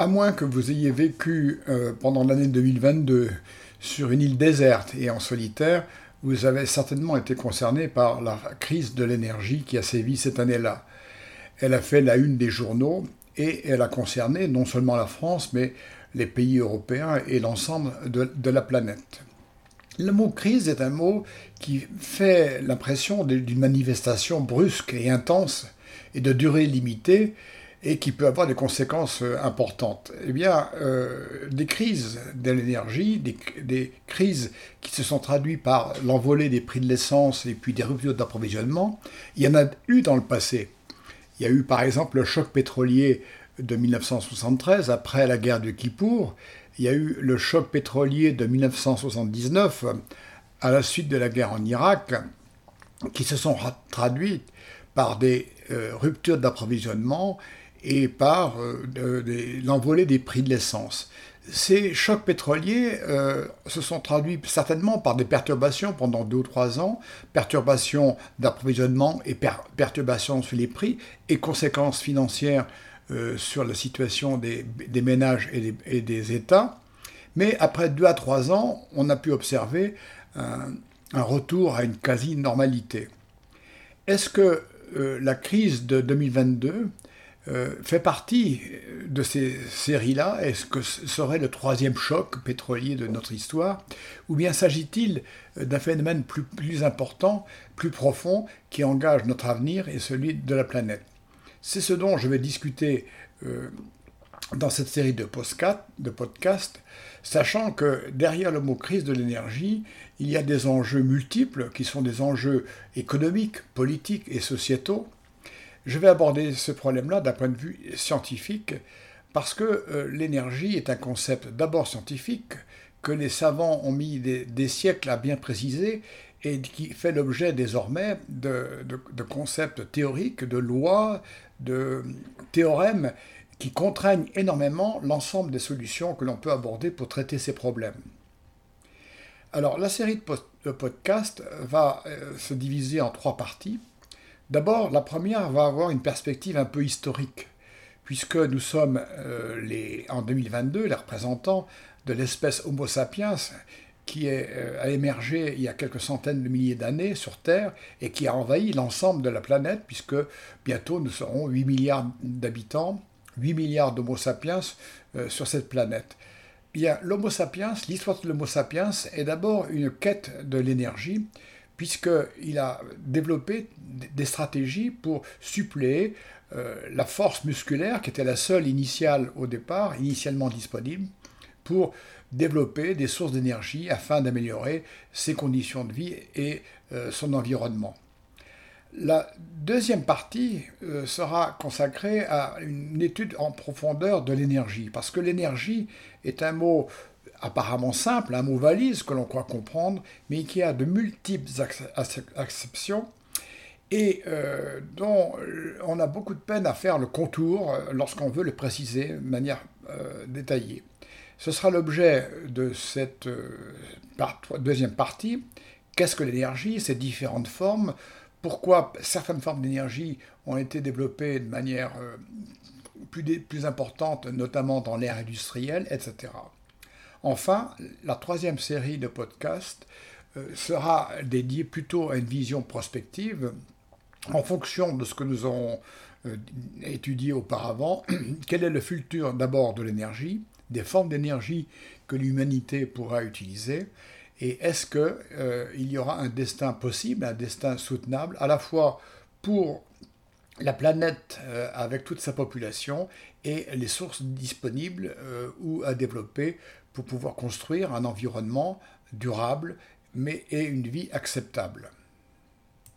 À moins que vous ayez vécu euh, pendant l'année 2022 sur une île déserte et en solitaire, vous avez certainement été concerné par la crise de l'énergie qui a sévi cette année-là. Elle a fait la une des journaux et elle a concerné non seulement la France, mais les pays européens et l'ensemble de, de, la planète. Le mot crise est un mot qui fait l'impression d'une manifestation brusque et intense et de durée limitée et qui peut avoir des conséquences euh, importantes. Eh bien, euh, des crises de l'énergie, des, des, crises qui se sont traduites par l'envolée des prix de l'essence et puis des ruptures d'approvisionnement, il y en a eu dans le passé. Il y a eu par exemple le choc pétrolier de 1973 après la guerre de Kippour. Il y a eu le choc pétrolier de 1979 à la suite de la guerre en Irak qui se sont traduites par des euh, ruptures d'approvisionnement et par euh, l'envolée des prix de l'essence. Ces chocs pétroliers euh, se sont traduits certainement par des perturbations pendant deux ou trois ans, perturbations d'approvisionnement et perturbations sur les prix et conséquences financières euh, sur la situation des, ménages et des, États. Mais après deux à trois ans, on a pu observer un retour à une quasi-normalité. Est-ce que la crise de 2022 euh, fait partie de ces séries-là Est-ce que ce serait le troisième choc pétrolier de notre histoire? Ou bien s'agit-il d'un phénomène plus, important, plus profond, qui engage notre avenir et celui de la planète? C'est ce dont je vais discuter euh, dans cette série de podcasts, sachant que derrière le mot crise de l'énergie, il y a des enjeux multiples qui sont des enjeux économiques, politiques et sociétaux je vais aborder ce problème-là d'un point de vue scientifique, parce que euh, l'énergie est un concept d'abord scientifique, que les savants ont mis des, siècles à bien préciser, et qui fait l'objet désormais de, concepts théoriques, de lois, de théorèmes qui contraignent énormément l'ensemble des solutions que l'on peut aborder pour traiter ces problèmes. Alors la série de podcasts va euh, se diviser en trois parties. D'abord, la première va avoir une perspective un peu historique, puisque nous sommes euh, les, en 2022 les représentants de l'espèce Homo sapiens qui euh, a émergé il y a quelques centaines de milliers d'années sur Terre et qui a envahi l'ensemble de la planète, puisque bientôt nous serons 8 milliards d'habitants, 8 milliards d'Homo sapiens euh, sur cette planète. L'Homo sapiens, l'histoire de l'Homo sapiens est d'abord une quête de l'énergie, puisqu'il a développé des stratégies pour suppléer euh, la force musculaire qui était la seule initiale au départ, initialement disponible, pour développer des sources d'énergie afin d'améliorer ses conditions de vie et euh, son environnement. La deuxième partie euh, sera consacrée à une étude en profondeur de l'énergie, parce que l'énergie est un mot apparemment simple, un mot valise que l'on croit comprendre, mais qui a de multiples acceptions et euh, dont on a beaucoup de peine à faire le contour euh, lorsqu'on veut le préciser de manière euh, détaillée. Ce sera l'objet de cette deuxième partie. Qu'est-ce que l'énergie, ses différentes formes? Pourquoi certaines formes d'énergie ont été développées de manière plus, plus importante, notamment dans l'ère industrielle, etc. Enfin, la troisième série de podcasts euh, sera dédiée plutôt à une vision prospective en fonction de ce que nous avons euh, étudié auparavant. Quel est le futur d'abord de l'énergie, des formes d'énergie que l'humanité pourra utiliser et est-ce qu'il euh, y aura un destin possible, un destin soutenable, à la fois pour la planète avec toute sa population et les sources disponibles ou à développer pour pouvoir construire un environnement durable mais et une vie acceptable.